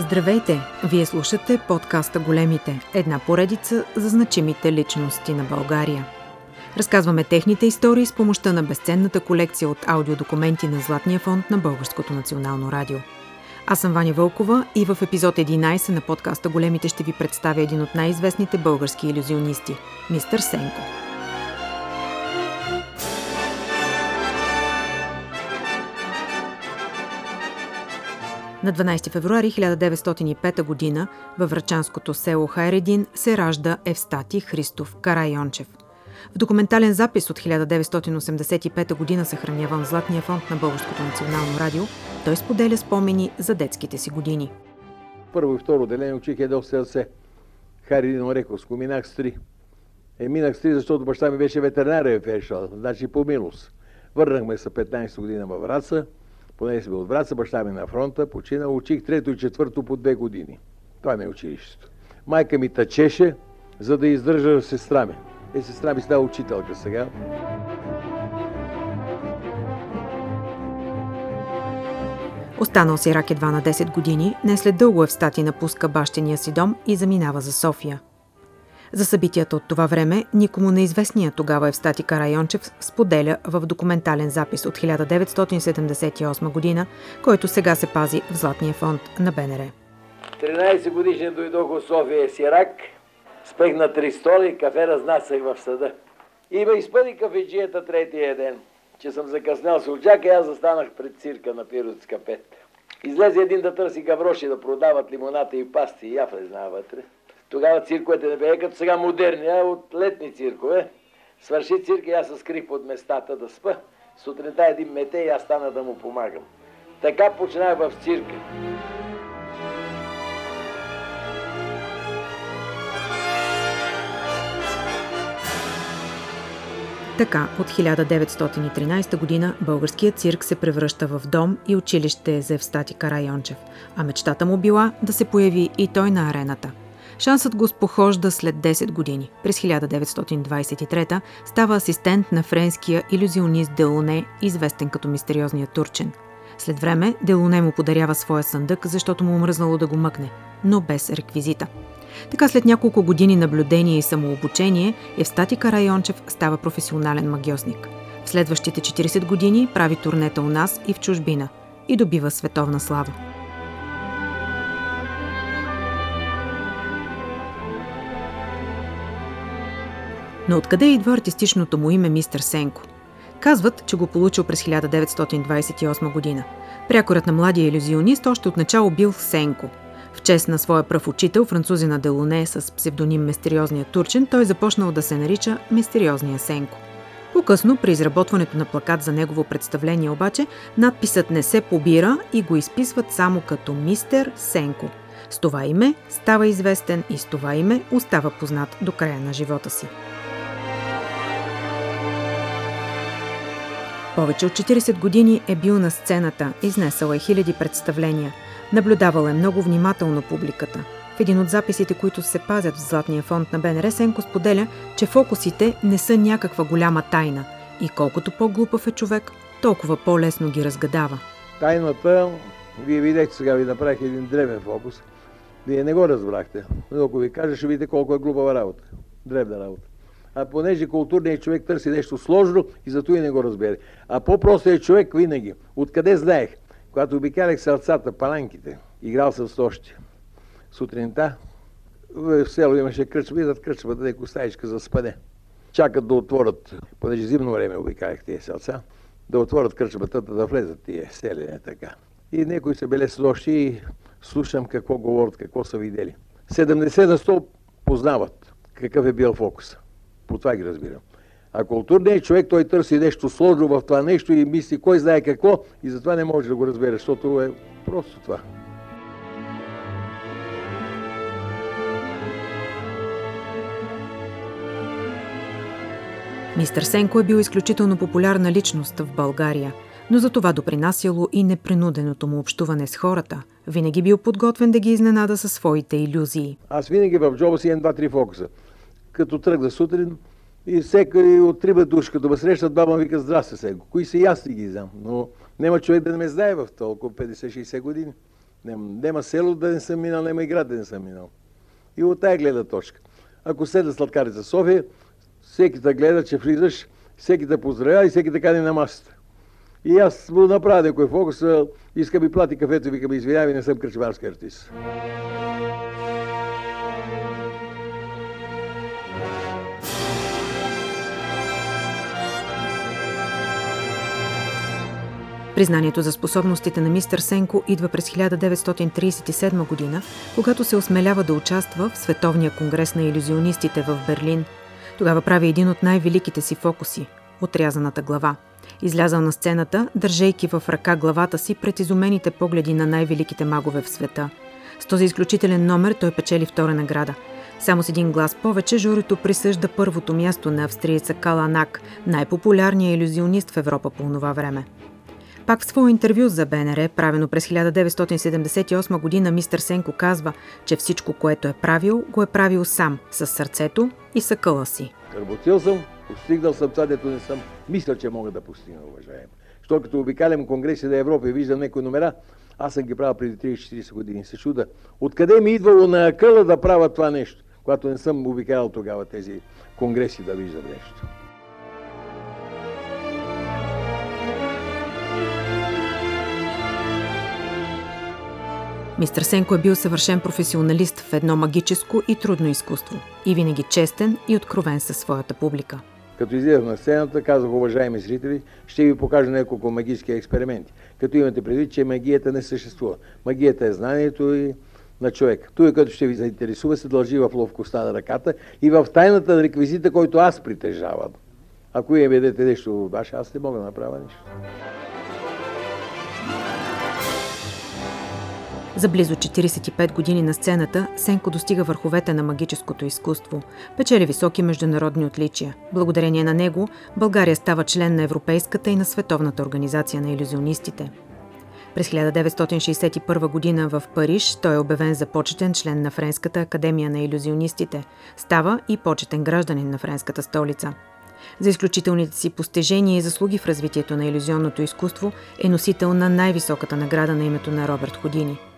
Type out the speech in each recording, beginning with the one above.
Здравейте! Вие слушате подкаста Големите, една поредица за значимите личности на България. Разказваме техните истории с помощта на безценната колекция от аудиодокументи на Златния фонд на Българското национално радио. Аз съм Ваня Вълкова и в епизод 11 на подкаста Големите ще ви представя един от най-известните български иллюзионисти – мистер Сенко. На 12 февруари 1905 г. във врачанското село Хайредин се ражда Евстати Христов Карайончев. В документален запис от 1985 г. съхраняван в Златния фонд на Българското национално радио, той споделя спомени за детските си години. Първо и второ отделение учих едно селце. Хайредин Орековско. Минах с три. Е, минах с три, защото баща ми беше ветеринарен фешал, значи по милост. Върнахме се 15 година във Враца, поне си от Враца, баща ми на фронта, почина, учих трето и четвърто по две години. Това ми е училището. Майка ми тъчеше, за да издържа сестра ми. Е, сестра ми става учителка сега. Останал си рак едва на 10 години, не след дълго Евстати напуска бащения си дом и заминава за София. За събитията от това време никому неизвестният тогава Евстати Карайончев споделя в документален запис от 1978 година, който сега се пази в Златния фонд на БНР. 13 годишни дойдох от София си рак, спех на три столи, кафе разнасях в съда. И ме изпъди кафеджията третия ден, че съм закъснял с очака и аз застанах пред цирка на Пиротска 5. Излезе един да търси гавроши да продават лимоната и пасти и я влезна вътре. Тогава цирковете не бяха като сега модерни, а от летни циркове. Свърши цирк и аз се скрих под местата да спа. Сутринта един мете и аз стана да му помагам. Така починах в цирка. Така, от 1913 година българският цирк се превръща в дом и училище за Евстати Карайончев, а мечтата му била да се появи и той на арената. Шансът го спохожда след 10 години. През 1923 става асистент на френския иллюзионист Делоне, известен като мистериозния турчен. След време Делоне му подарява своя съндък, защото му омръзнало да го мъкне, но без реквизита. Така след няколко години наблюдение и самообучение, Евстати Карайончев става професионален магиосник. В следващите 40 години прави турнета у нас и в чужбина и добива световна слава. Но откъде идва артистичното му име мистер Сенко? Казват, че го получил през 1928 година. Прякорът на младия иллюзионист още отначало бил Сенко – в чест на своя пръв учител, французина Делоне с псевдоним Мистериозния турчен, той започнал да се нарича Мистериозния Сенко. По-късно, при изработването на плакат за негово представление обаче, надписът не се побира и го изписват само като Мистер Сенко. С това име става известен и с това име остава познат до края на живота си. Повече от 40 години е бил на сцената, изнесъл е хиляди представления – Наблюдавал е много внимателно публиката. В един от записите, които се пазят в Златния фонд на БНР, Сенко споделя, че фокусите не са някаква голяма тайна и колкото по-глупав е човек, толкова по-лесно ги разгадава. Тайната, вие видяхте сега, ви направих един древен фокус. Вие не го разбрахте. Но ако ви кажа, ще видите колко е глупава работа. Древна работа. А понеже културният човек търси нещо сложно и зато и не го разбере. А по-простият човек винаги. Откъде знаех? Когато обикалях сърцата, паланките, играл съм с още. Сутринта в село имаше кръчма и зад кръчмата да стаичка за спане. Чакат да отворят, понеже зимно време обикалях тези селца, да отворят кръчмата, да влезат тия селения така. И някои са били с още и слушам какво говорят, какво са видели. 70 на 100 познават какъв е бил фокус. По това ги разбирам. А културният човек, той търси нещо сложно в това нещо и мисли кой знае какво и затова не може да го разбере, защото е просто това. Мистер Сенко е бил изключително популярна личност в България, но за това допринасяло и непринуденото му общуване с хората. Винаги бил подготвен да ги изненада със своите иллюзии. Аз винаги в джоба си имам два-три фокуса. Като тръгна сутрин, и всеки от три души, като ме срещат, баба вика, здрасти сега. Кои са, аз ги знам. Но няма човек да не ме знае в толкова 50-60 години. Нема, нема село да не съм минал, нема и град да не съм минал. И от тая гледа точка. Ако седа сладкарица София, всеки те гледа, че влизаш, всеки те поздравя и всеки те кани на масата. И аз му направя някой фокус, иска ми плати кафето, вика ми извинявай, не съм кръчмарски артист. Признанието за способностите на мистер Сенко идва през 1937 година, когато се осмелява да участва в Световния конгрес на иллюзионистите в Берлин. Тогава прави един от най-великите си фокуси – отрязаната глава. Излязал на сцената, държейки в ръка главата си пред изумените погледи на най-великите магове в света. С този изключителен номер той печели втора награда – само с един глас повече журито присъжда първото място на австриеца Каланак, най-популярният иллюзионист в Европа по това време. Пак в свое интервю за БНР, правено през 1978 година, мистер Сенко казва, че всичко, което е правил, го е правил сам, с сърцето и съкъла си. Работил съм, постигнал съм това, дето не съм мисля, че мога да постигна, уважаем. Що като обикалям конгреси на Европа и виждам някои номера, аз съм ги правил преди 30-40 години. Се чуда. Откъде ми идвало на акъла да правя това нещо, когато не съм обикалял тогава тези конгреси да виждам нещо. Мистер Сенко е бил съвършен професионалист в едно магическо и трудно изкуство и винаги честен и откровен със своята публика. Като излизах на сцената, казах, уважаеми зрители, ще ви покажа няколко магически експерименти. Като имате предвид, че магията не съществува. Магията е знанието и на човек. Той, като ще ви заинтересува, се дължи в ловкостта на ръката и в тайната на реквизита, който аз притежавам. Ако вие ведете нещо ваше, аз не мога да направя нищо. За близо 45 години на сцената Сенко достига върховете на магическото изкуство, печели високи международни отличия. Благодарение на него България става член на Европейската и на Световната организация на иллюзионистите. През 1961 година в Париж той е обявен за почетен член на Френската академия на иллюзионистите. Става и почетен гражданин на френската столица. За изключителните си постижения и заслуги в развитието на иллюзионното изкуство е носител на най-високата награда на името на Роберт Ходини –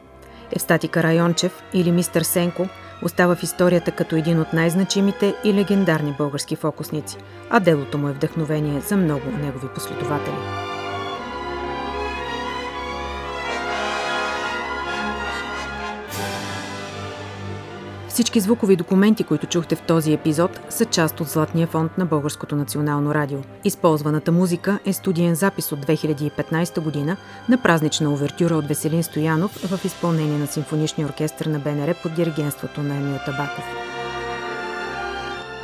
Евстати Карайончев или Мистер Сенко остава в историята като един от най-значимите и легендарни български фокусници, а делото му е вдъхновение за много негови последователи. Всички звукови документи, които чухте в този епизод, са част от Златния фонд на Българското национално радио. Използваната музика е студиен запис от 2015 година на празнична овертюра от Веселин Стоянов в изпълнение на Симфоничния оркестър на БНР под диригенството на Емил Табаков.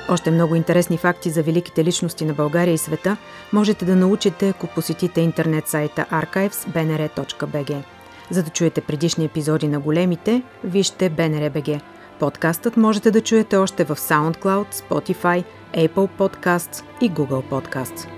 Още много интересни факти за великите личности на България и света можете да научите, ако посетите интернет сайта archives.bnr.bg. За да чуете предишни епизоди на големите, вижте BNR.bg – Подкастът можете да чуете още в SoundCloud, Spotify, Apple Podcasts и Google Podcasts.